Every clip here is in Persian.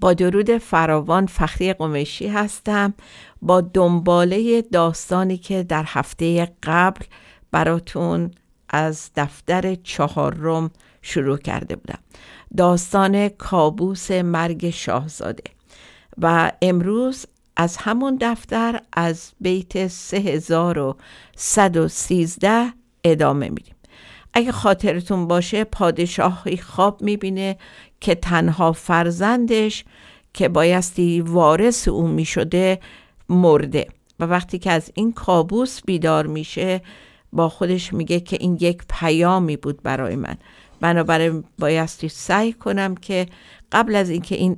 با درود فراوان فخری قمشی هستم. با دنباله داستانی که در هفته قبل براتون از دفتر چهارم شروع کرده بودم. داستان کابوس مرگ شاهزاده. و امروز از همون دفتر از بیت 3113 ادامه میدیم اگه خاطرتون باشه پادشاهی خواب می‌بینه که تنها فرزندش که بایستی وارث او می‌شده مرده. و وقتی که از این کابوس بیدار میشه با خودش میگه که این یک پیامی بود برای من. بنابراین بایستی سعی کنم که قبل از اینکه این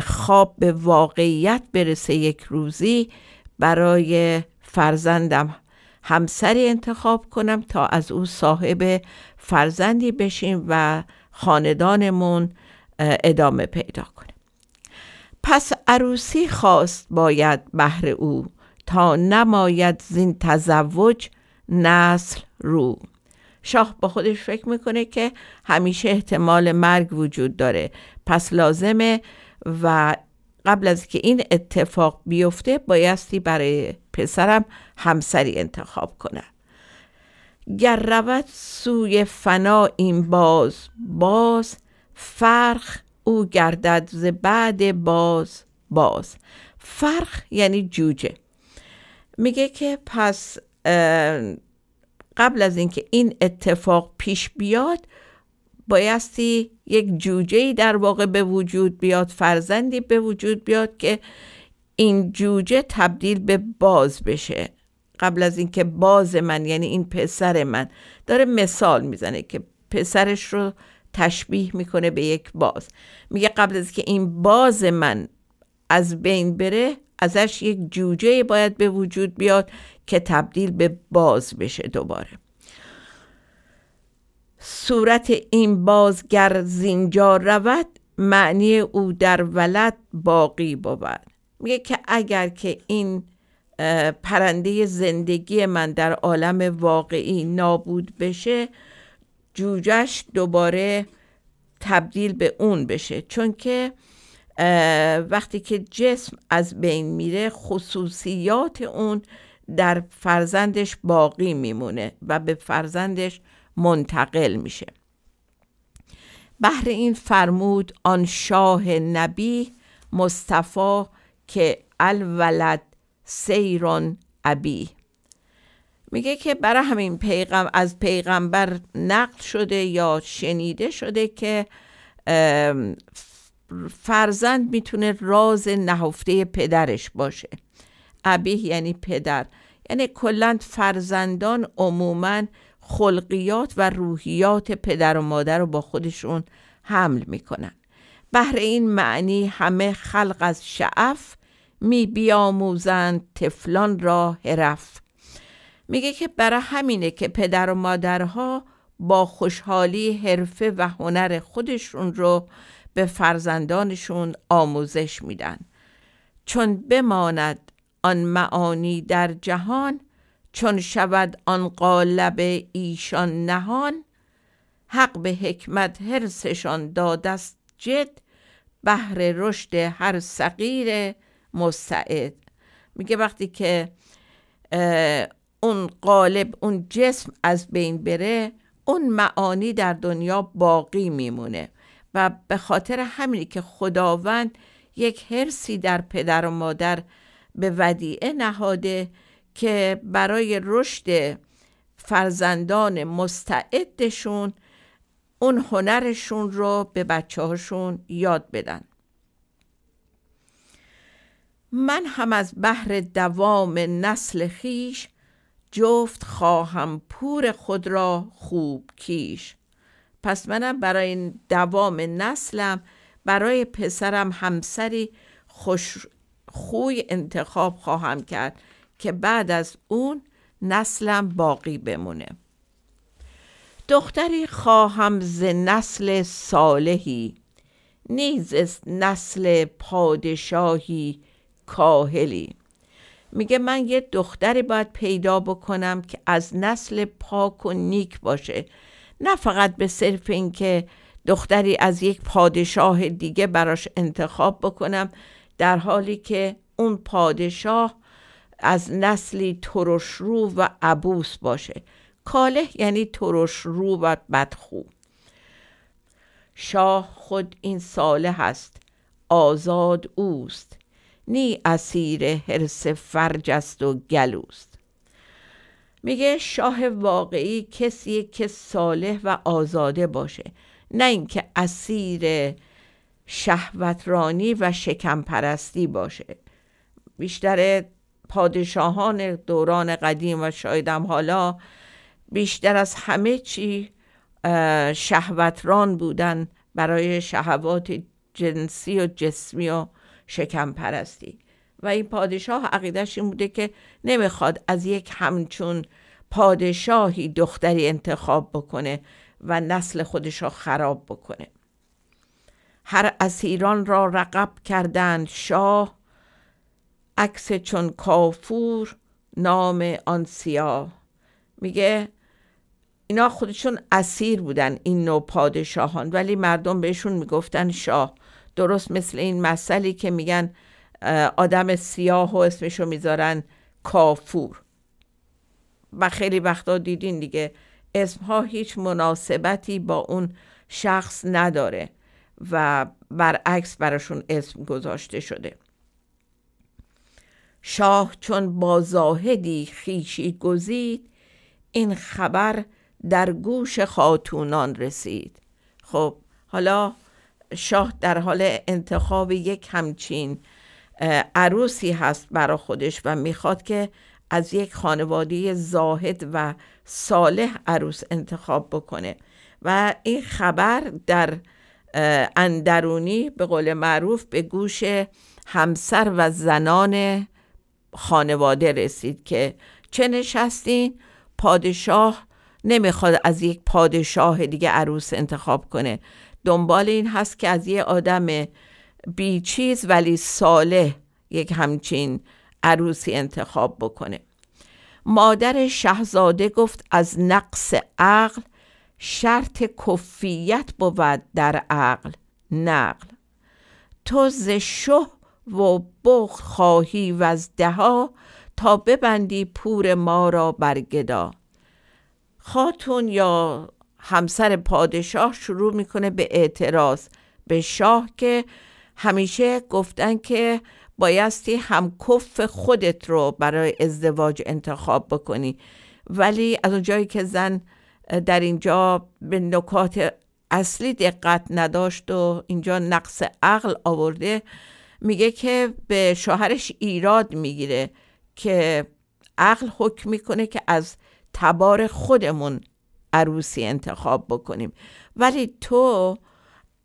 خواب به واقعیت برسه یک روزی برای فرزندم همسری انتخاب کنم تا از او صاحب فرزندی بشیم و خاندانمون ادامه پیدا کنه پس عروسی خواست باید بهر او تا نماید زین تزوج نسل رو. شاه با خودش فکر می‌کنه که همیشه احتمال مرگ وجود داره. پس لازمه و قبل از که این اتفاق بیفته بایستی برای پسرم همسری انتخاب کنه. گر رود سوی فنا این باز باز فرخ او گردد ز بعد باز باز. فرخ یعنی جوجه. میگه که پس قبل از اینکه این اتفاق پیش بیاد بایستی یک جوجه در واقع به وجود بیاد فرزندی به وجود بیاد که این جوجه تبدیل به باز بشه. قبل از اینکه باز من یعنی این پسر من داره مثال می‌زنه که پسرش رو تشبیه می‌کنه به یک باز. میگه قبل از که این باز من از بین بره ازش یک جوجه باید به وجود بیاد که تبدیل به باز بشه دوباره. صورت این بازگر زینجا رود معنی او در ولد باقی بود. میگه که اگر که این پرنده زندگی من در عالم واقعی نابود بشه جوجش دوباره تبدیل به اون بشه. چون که وقتی که جسم از بین میره خصوصیات اون در فرزندش باقی میمونه و به فرزندش منتقل میشه. بهر این فرمود آن شاه نبی مصطفی که الولد سیرون ابی. میگه که برای همین پیغم از پیغمبر نقل شده یا شنیده شده که فرزند می‌تونه راز نهفته پدرش باشه. ابی یعنی پدر. یعنی کلا فرزندان عموما خلقیات و روحیات پدر و مادر رو با خودشون حمل می‌کنن. بهر این معنی همه خلق از شعف می بیاموزند تفلان را حرف. میگه که برای همینه که پدر و مادرها با خوشحالی حرفه و هنر خودشون رو به فرزندانشون آموزش میدن. چون بماند آن معانی در جهان چون شود آن قالب ایشان نهان حق به حکمت هرسشان دادست جد بهر رشد هر صغیر مستعد. میگه وقتی که اون قالب اون جسم از بین بره اون معانی در دنیا باقی میمونه و به خاطر همینی که خداوند یک حرسی در پدر و مادر به ودیعه نهاده که برای رشد فرزندان مستعدشون اون هنرشون رو به بچه هاشون یاد بدن. من هم از بحر دوام نسل خیش جفت خواهم پور خود را خوب کیش. پس منم برای دوام نسلم برای پسرم همسری خوش خوی انتخاب خواهم کرد که بعد از اون نسلم باقی بمونه. دختری خواهم ز نسل صالحی نیز نسل پادشاهی کاهلی. میگه من یه دختری باید پیدا بکنم که از نسل پاک و نیک باشه. نه فقط به صرف اینکه دختری از یک پادشاه دیگه براش انتخاب بکنم در حالی که اون پادشاه از نسلی ترشرو و عبوس باشه. کاله یعنی ترشرو و بدخو. شاه خود این ساله هست آزاد اوست. نی اسیر حرس فرج است و گلوست میگه شاه واقعی کسی که صالح و آزاده باشه نه اینکه اسیر شهوترانی و شکمپرستی باشه. بیشتر پادشاهان دوران قدیم و شایدم حالا بیشتر از همه چی شهوتران بودن برای شهوات جنسی و جسمی و شکم پرستی و این پادشاه عقیدش این بوده که نمی‌خواد از یک همچون پادشاهی دختری انتخاب بکنه و نسل خودش را خراب بکنه. هر اسیران را رقب کردند شاه عکس چون کافور نام آن سیاه. میگه اینا خودشون اسیر بودن این نوع پادشاهان ولی مردم بهشون می‌گفتن شاه. درست مثل این مسئله که میگن آدم سیاه و اسمشو می‌ذارن کافور. و خیلی وقتا دیدین دیگه اسمها هیچ مناسبتی با اون شخص نداره و برعکس براشون اسم گذاشته شده. شاه چون با زاهدی خیشی گزید این خبر در گوش خاتونان رسید. خب حالا شاه در حال انتخاب یک همچین عروسی هست برا خودش و می‌خواد که از یک خانواده زاهد و صالح عروس انتخاب بکنه. و این خبر در اندرونی به قول معروف به گوش همسر و زنان خانواده رسید که چه نشستین؟ پادشاه نمی‌خواد از یک پادشاه دیگه عروس انتخاب کنه. دنبال این هست که از یه آدم بیچیز ولی صالح یک همچین عروسی انتخاب بکنه. مادر شهزاده گفت از نقص عقل شرط کفیت بود در عقل نقل. تو ز شه و بخ خواهی و از دها تا ببندی پور ما را برگدا خاتون یا همسر پادشاه شروع می‌کنه به اعتراض به شاه که همیشه گفتن که بایستی هم کف خودت رو برای ازدواج انتخاب بکنی. ولی از اونجایی که زن در اینجا به نکات اصلی دقت نداشت و اینجا نقص عقل آورده میگه که به شوهرش ایراد می‌گیره که عقل حکم می‌کنه که از تبار خودمون عروسی انتخاب بکنیم. ولی تو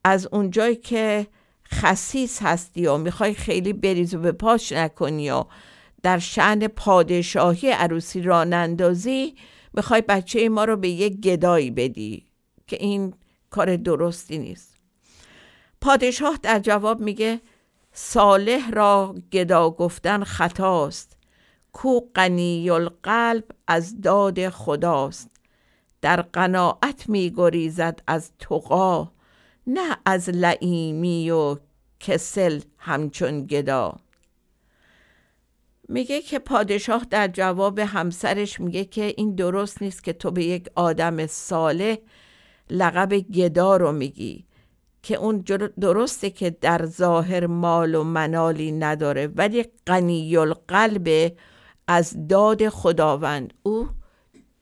از اونجایی که خصیص هستی و می‌خوای خیلی بریز و به پاش نکنی و در شعن پادشاهی عروسی را نندازی می‌خوای بچه ما رو به یک گدایی بدی که این کار درستی نیست. پادشاه در جواب میگه صالح را گدا گفتن خطاست کو غنی القلب از داد خداست. در قناعت می گریزد از تقا نه از لعیمی و کسل همچون گدا. میگه که پادشاه در جواب همسرش میگه که این درست نیست که تو به یک آدم صالح لقب گدا رو میگی که اون درسته که در ظاهر مال و منالی نداره ولی غنی القلب از داد خداوند. او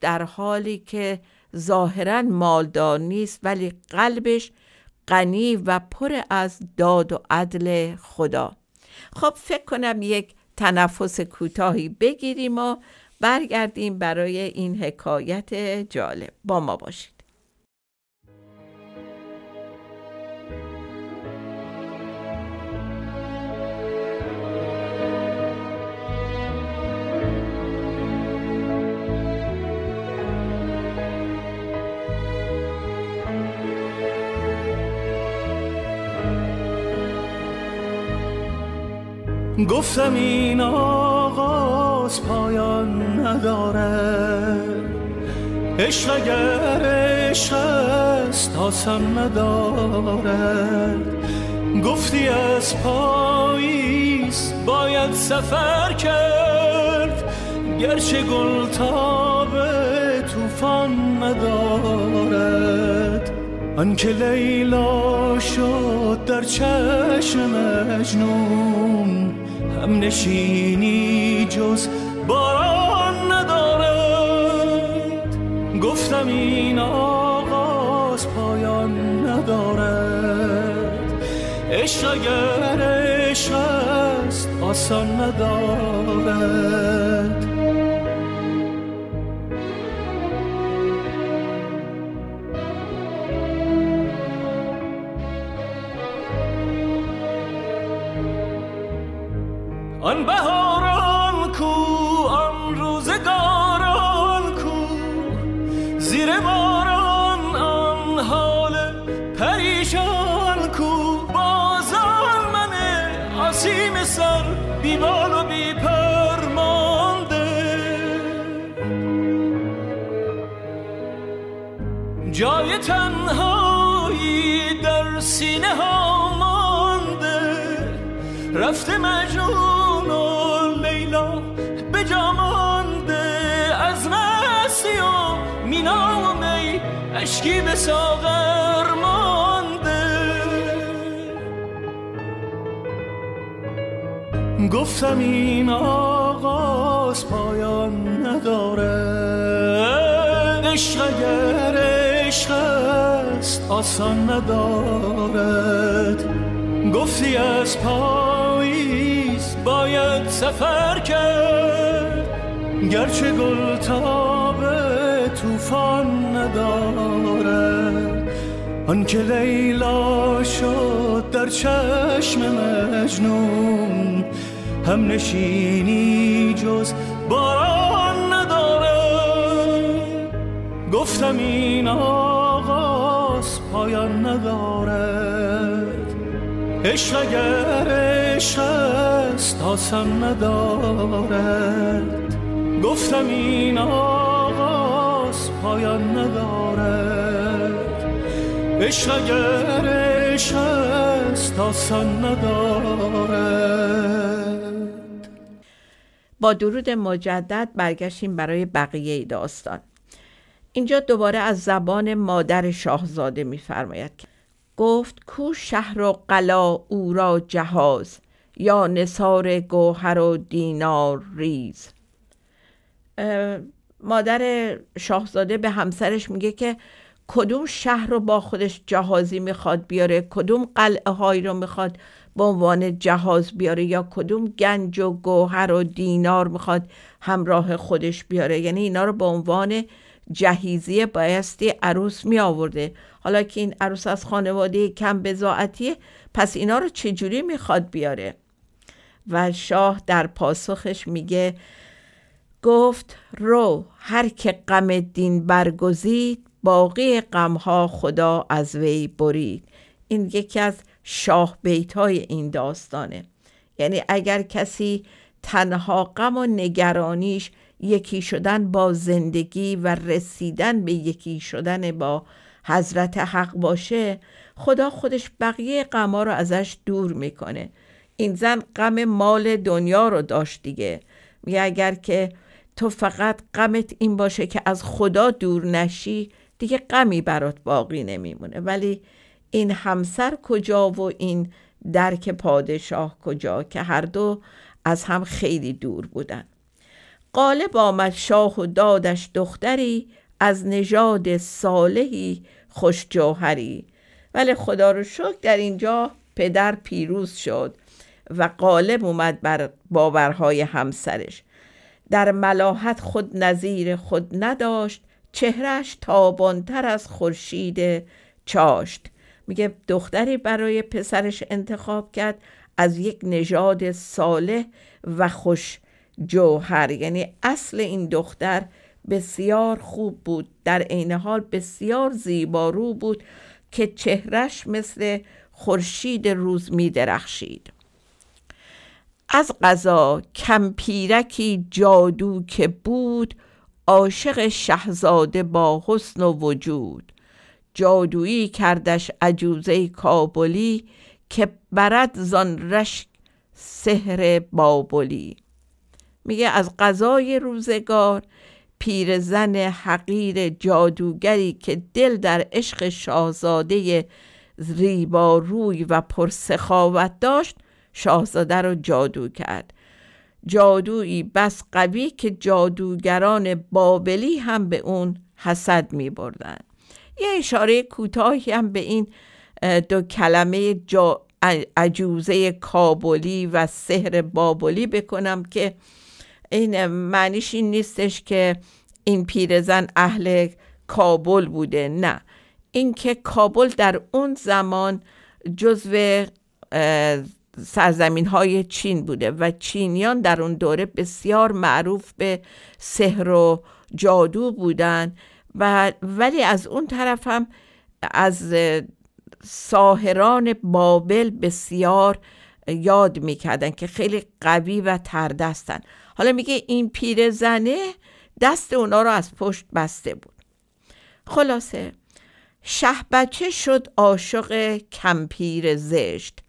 در حالی که ظاهرا مالدار نیست ولی قلبش غنی و پر از داد و عدل خدا. خب فکر کنم یک تنفس کوتاهی بگیریم و برگردیم برای این حکایت جالب. با ما باشید. گفتم این آغاز پایان نداره عشق اگر عشق است آسان ندارد. گفتی از پاییز باید سفر کرد. گرچه گل تاب توفان ندارد. آنکه لیلا شد در چشم مجنون هم نشینی جز باران ندارد. گفتم این آغاز پایان ندارد. عشق اگر عشق است آسان ندارد. آن بهاران کو آن روزگاران کو. زیر باران آن حال پریشان کو. بازان من آسیم سر بیبال و بی پرمانده جای تنهایی در سینه ها مانده. رفته مجنون اشکی به ساغر مانده. گفتم این آغاز پایان نداره. عشق اگر عشق است آسان ندارد. گفتی از پاییز باید سفر کرد. گرچه گل تابه توفان نداره آنکه لیلا شد در چشم مجنون هم نشینی جز باران نداره گفتم این آغاز پایان ندارد. عشق اگر عشق است آسان ندارد. گفتم این آغاز پایان ندارد. عشق اگر عشق آسان ندارد. با درود مجدد برگشتیم برای بقیه داستان. اینجا دوباره از زبان مادر شاهزاده میفرماید گفت کو شهر و قلا او را جهاز یا نصار گوهر و دینار ریز. مادر شاهزاده به همسرش میگه که کدوم شهر رو با خودش جهازی می‌خواد بیاره؟ کدوم قلعه هایی رو می‌خواد به عنوان جهاز بیاره؟ یا کدوم گنج و گوهر و دینار می‌خواد همراه خودش بیاره؟ یعنی اینا رو به عنوان جهیزی بایستی عروس می آورده حالا که این عروس از خانواده کم بزاعتیه پس اینا رو چجوری می‌خواد بیاره؟ و شاه در پاسخش میگه گفت رو هر که غم دین برگزید باقی غمها خدا از وی برید. این یکی از شاه بیت های این داستانه. یعنی اگر کسی تنها غم و نگرانیش یکی شدن با زندگی و رسیدن به یکی شدن با حضرت حق باشه خدا خودش بقیه غما رو ازش دور می‌کنه. این زن غم مال دنیا رو داشت دیگه. میگه اگر که تو فقط غمت این باشه که از خدا دور نشی دیگه غمی برات باقی نمیمونه. ولی این همسر کجا و این درک پادشاه کجا که هر دو از هم خیلی دور بودن. قالب آمد شاه و دادش دختری از نژاد صالحی خوش جوهری. ولی خدا رو شکر در اینجا پدر پیروز شد و قالب اومد بر باورهای همسرش. در ملاحت خود نظیر خود نداشت چهرش تابانتر از خورشید چاشت. میگه دختری برای پسرش انتخاب کرد از یک نژاد صالح و خوش جوهر. یعنی اصل این دختر بسیار خوب بود در عین حال بسیار زیبارو بود که چهرش مثل خورشید روز می درخشید از قضا کمپیرکی جادو که بود عاشق شهزاده با حسن و وجود. جادویی کردش عجوزه کابلی که برد زان رشک سحر بابلی. میگه از غذای روزگار پیرزن حقیر جادوگری که دل در عشق شاهزاده روی و پرسخاوت داشت شاهزاده رو جادو کرد. جادویی بس قوی که جادوگران بابلی هم به اون حسد می بردن. یه اشاره کوتاهی هم به این دو کلمه جا عجوزه کابلی و سحر بابلی بکنم که این معنیش این نیستش که این پیرزن اهل کابل بوده. نه. اینکه کابل در اون زمان جزو سرزمین های چین بوده و چینیان در اون دوره بسیار معروف به سحر و جادو بودن و ولی از اون طرف هم از ساهران بابل بسیار یاد می‌کردن که خیلی قوی و تردستن. حالا میگه این پیر زنه دست اونا رو از پشت بسته بود. خلاصه شه بچه شد عاشق کمپیر زشت.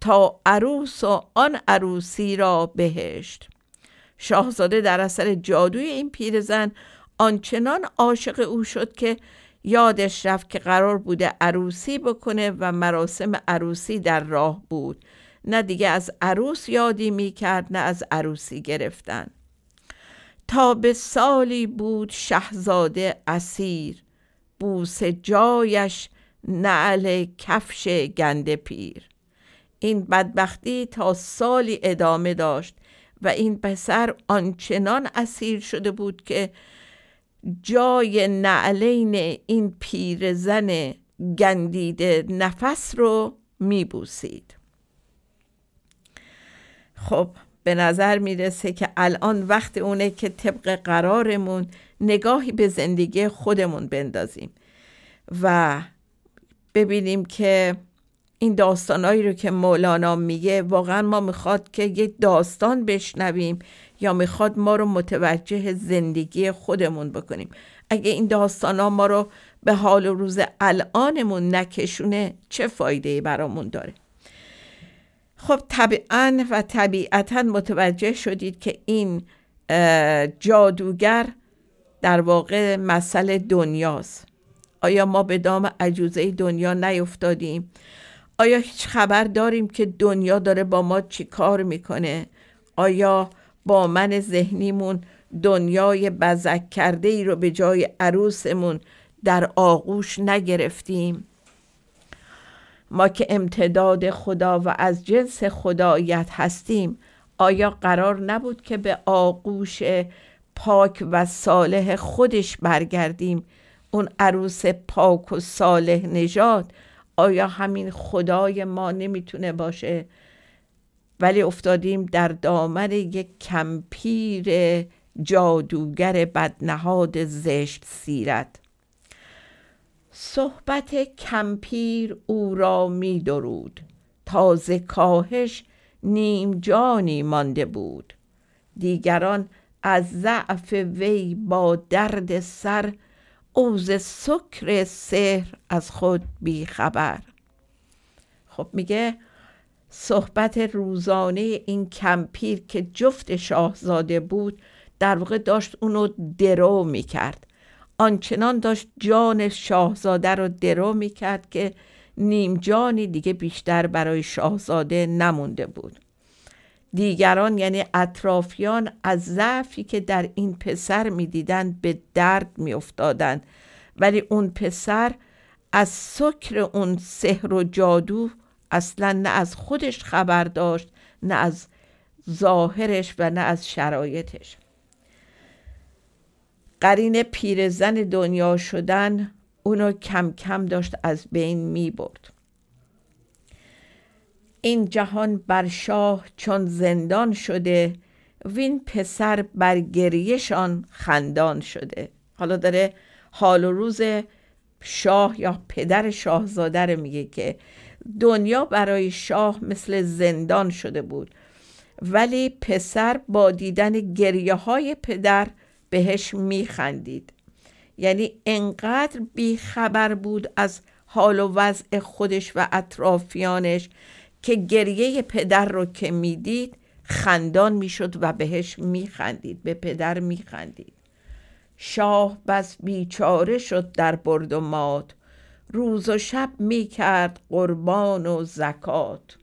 تا عروس و آن عروسی را بهشت. شاهزاده در اثر جادوی این پیرزن آنچنان عاشق او شد که یادش رفت که قرار بوده عروسی بکنه و مراسم عروسی در راه بود. نه دیگه از عروس یادی می‌کرد نه از عروسی گرفتن. تا به سالی بود شهزاده اسیر. بوس جایش نعل کفش گنده پیر. این بدبختی تا سالی ادامه داشت و این پسر آنچنان اسیر شده بود که جای نعلین این پیرزن گندیده نفس رو میبوسید. خب به نظر می‌رسه که الان وقت اونه که طبق قرارمون نگاهی به زندگی خودمون بندازیم و ببینیم که این داستانهایی رو که مولانا میگه واقعا ما می‌خواد که یک داستان بشنویم یا می‌خواد ما رو متوجه زندگی خودمون بکنیم. اگه این داستان ها ما رو به حال و روز الانمون نکشونه چه فایده برامون داره؟ خب طبعا و طبیعتا متوجه شدید که این جادوگر در واقع مسئله دنیاست. آیا ما به دام عجوزه دنیا نیفتادیم؟ آیا هیچ خبر داریم که دنیا داره با ما چی کار می‌کنه؟ آیا با من ذهنیمون دنیای بزک کرده ای رو به جای عروسمون در آغوش نگرفتیم؟ ما که امتداد خدا و از جنس خدایت هستیم آیا قرار نبود که به آغوش پاک و صالح خودش برگردیم؟ اون عروس پاک و صالح نژاد آیا همین خدای ما نمی‌تونه باشه؟ ولی افتادیم در دامن یک کمپیر جادوگر بدنهاد زشت سیرت. صحبت کمپیر او را می درود تازه کاهش نیم جانی مانده بود. دیگران از ضعف وی با درد سر اوز سکر سحر از خود بی خبر. خب میگه صحبت روزانه این کمپیر که جفت شاهزاده بود در واقع داشت اونو درو می‌کرد. آنچنان داشت جان شاهزاده رو درو می‌کرد که نیم جانی دیگه بیشتر برای شاهزاده نمونده بود. دیگران یعنی اطرافیان از ضعفی که در این پسر می‌دیدند به درد میافتادند. ولی اون پسر از سکر اون سحر و جادو اصلا نه از خودش خبر داشت نه از ظاهرش و نه از شرایطش. قرین پیرزن دنیا شدن اونو کم کم داشت از بین می برد این جهان بر شاه چون زندان شده وین پسر بر گریهشان خندان شده. حالا داره حال و روز شاه یا پدر شاهزاده رو میگه که دنیا برای شاه مثل زندان شده بود ولی پسر با دیدن گریه های پدر بهش میخندید. یعنی انقدر بیخبر بود از حال و وضع خودش و اطرافیانش که گریه پدر رو که می‌دید خندان می‌شد و بهش میخندید به پدر میخندید. شاه بس بیچاره شد در برد و مات روز و شب می‌کرد قربان و زکات.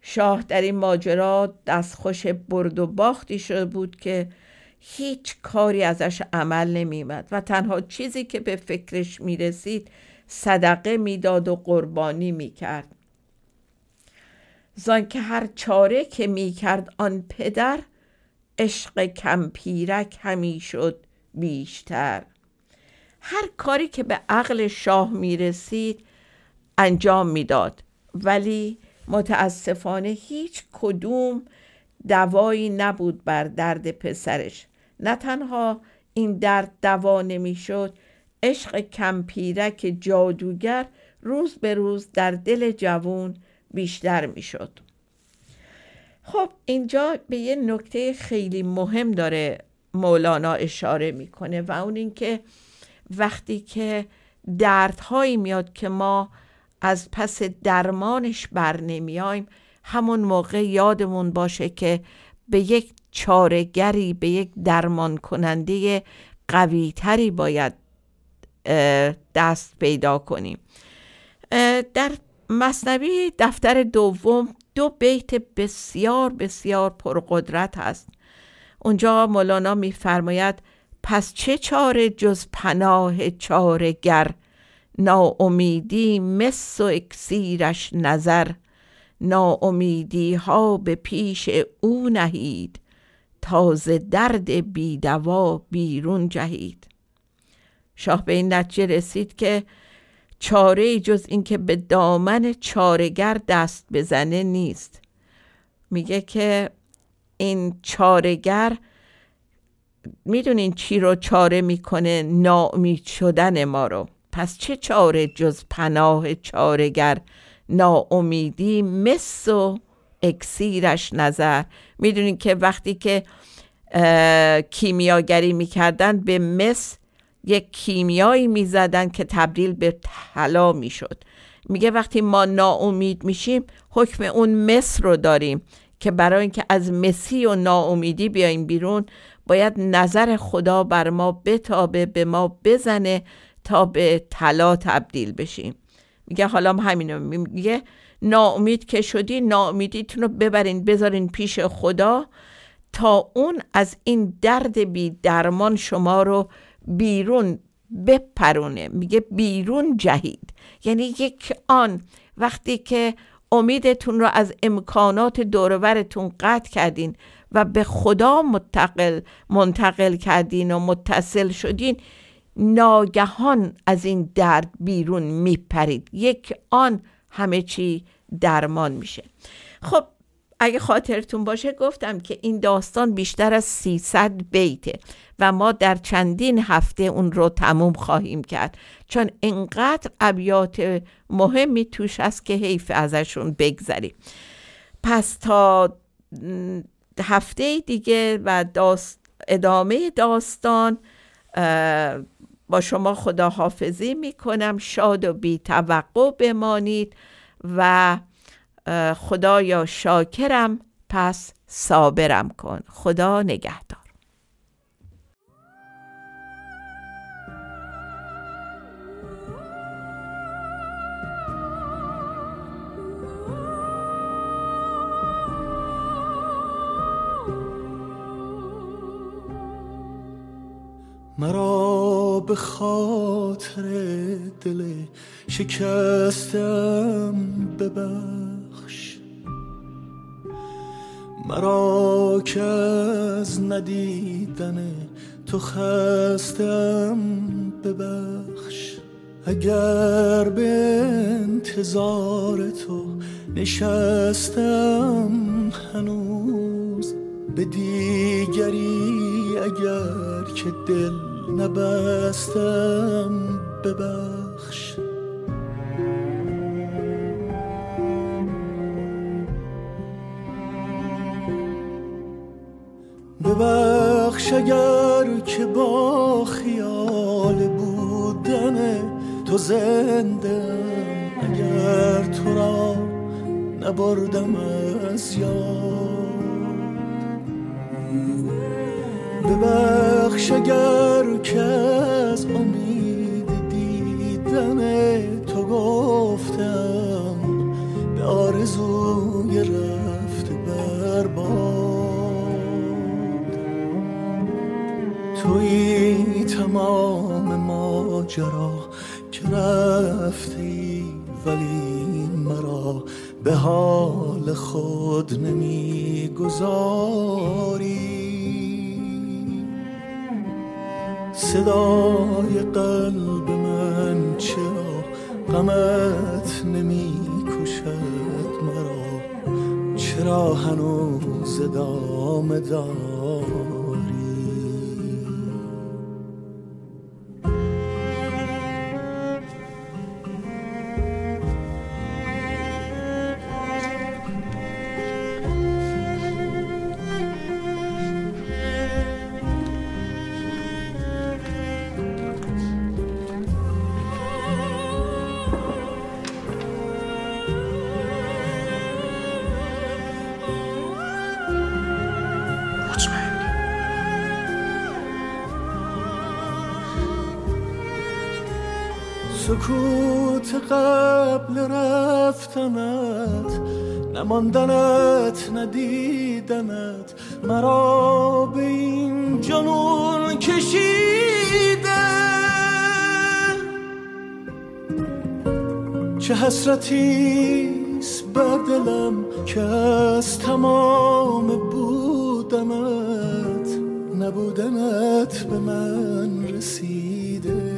شاه در این ماجرا دستخوش برد و باختی شده بود که هیچ کاری ازش عمل نمیمد و تنها چیزی که به فکرش می‌رسید صدقه می‌داد و قربانی می‌کرد. زان که هر چاره که می‌کرد آن پدر عشق کمپیرک همی شد بیشتر. هر کاری که به عقل شاه می‌رسید انجام می‌داد ولی متاسفانه هیچ کدوم دوایی نبود بر درد پسرش. نه تنها این درد دوا نمی‌شد عشق کمپیرک جادوگر روز به روز در دل جوون بیشتر می‌شد. خب اینجا به یه نکته خیلی مهم داره مولانا اشاره می‌کنه و اون اینکه وقتی که دردهایی میاد که ما از پس درمانش بر نمیایم همون موقع یادمون باشه که به یک چارگری به یک درمان کننده قوی تری باید دست پیدا کنیم. در مصنوی دفتر دوم دو بیت بسیار بسیار پرقدرت هست اونجا مولانا میفرماید پس چه چاره جز پناه چارگر؟ ناامیدی مس و اکسیرش نظر. ناامیدی ها به پیش او نهید. تازه درد بیدوا بیرون جهید. شاه به این نتیجه رسید که چاره جز اینکه به دامن چارگر دست بزنه نیست. میگه که این چارگر می‌دونین چی رو چاره می‌کنه؟ ناامید شدن ما رو. پس چه چاره جز پناه چارگر ناامیدی مس و اکسیرش نظر. می‌دونین که وقتی که کیمیاگری می‌کردن به مس یک کیمیایی می‌زدن که تبدیل به طلا می‌شد. میگه وقتی ما ناامید میشیم حکم اون مس رو داریم که برای اینکه از مسی و ناامیدی بیایم بیرون باید نظر خدا بر ما بتابه به ما بزنه تا به طلا تبدیل بشیم. میگه حالا همینو میگه ناامید که شدی ناامیدیتون رو ببرین بذارین پیش خدا تا اون از این درد بی درمان شما رو بیرون بپرونه. میگه بیرون جهید. یعنی یک آن وقتی که امیدتون رو از امکانات دورورتون قطع کردین و به خدا متقل منتقل کردین و متصل شدین ناگهان از این درد بیرون میپرید. یک آن همه چی درمان میشه. خب اگه خاطرتون باشه گفتم که این داستان بیشتر از 300 بیته و ما در چندین هفته اون رو تموم خواهیم کرد. چون انقدر ابیات مهمی توش هست که حیف ازشون بگذریم. پس تا هفته دیگه و داست ادامه داستان با شما خداحافظی می‌کنم. شاد و بی توقع بمانید و خدایا شاکرم پس صابرم کن. خدا نگهدار. مرا به خاطر دل شکستم ببخش مرا که از ندیدن تو خستم ببخش. اگر به انتظار تو نشستم هنوز به دیگری اگر که دل نبستم ببخش. ببخش اگر که با خیال بودن تو زنده اگر تو را نبردم از یاد. ببخش اگر که از امید دیدن تو گفتم به آرزوی رفت تمام ماجرا که رفتی ولی مرا به حال خود نمی‌گذاری. صدای قلب من چرا غمت نمی کشد مرا؟ چرا هنوز ادامه داری سکوت قبل رفتنت نماندنت ندیدنت مرا به این جنون کشیده. چه حسرتیست بر دلم که از تمام بودنت نبودنت به من رسیده.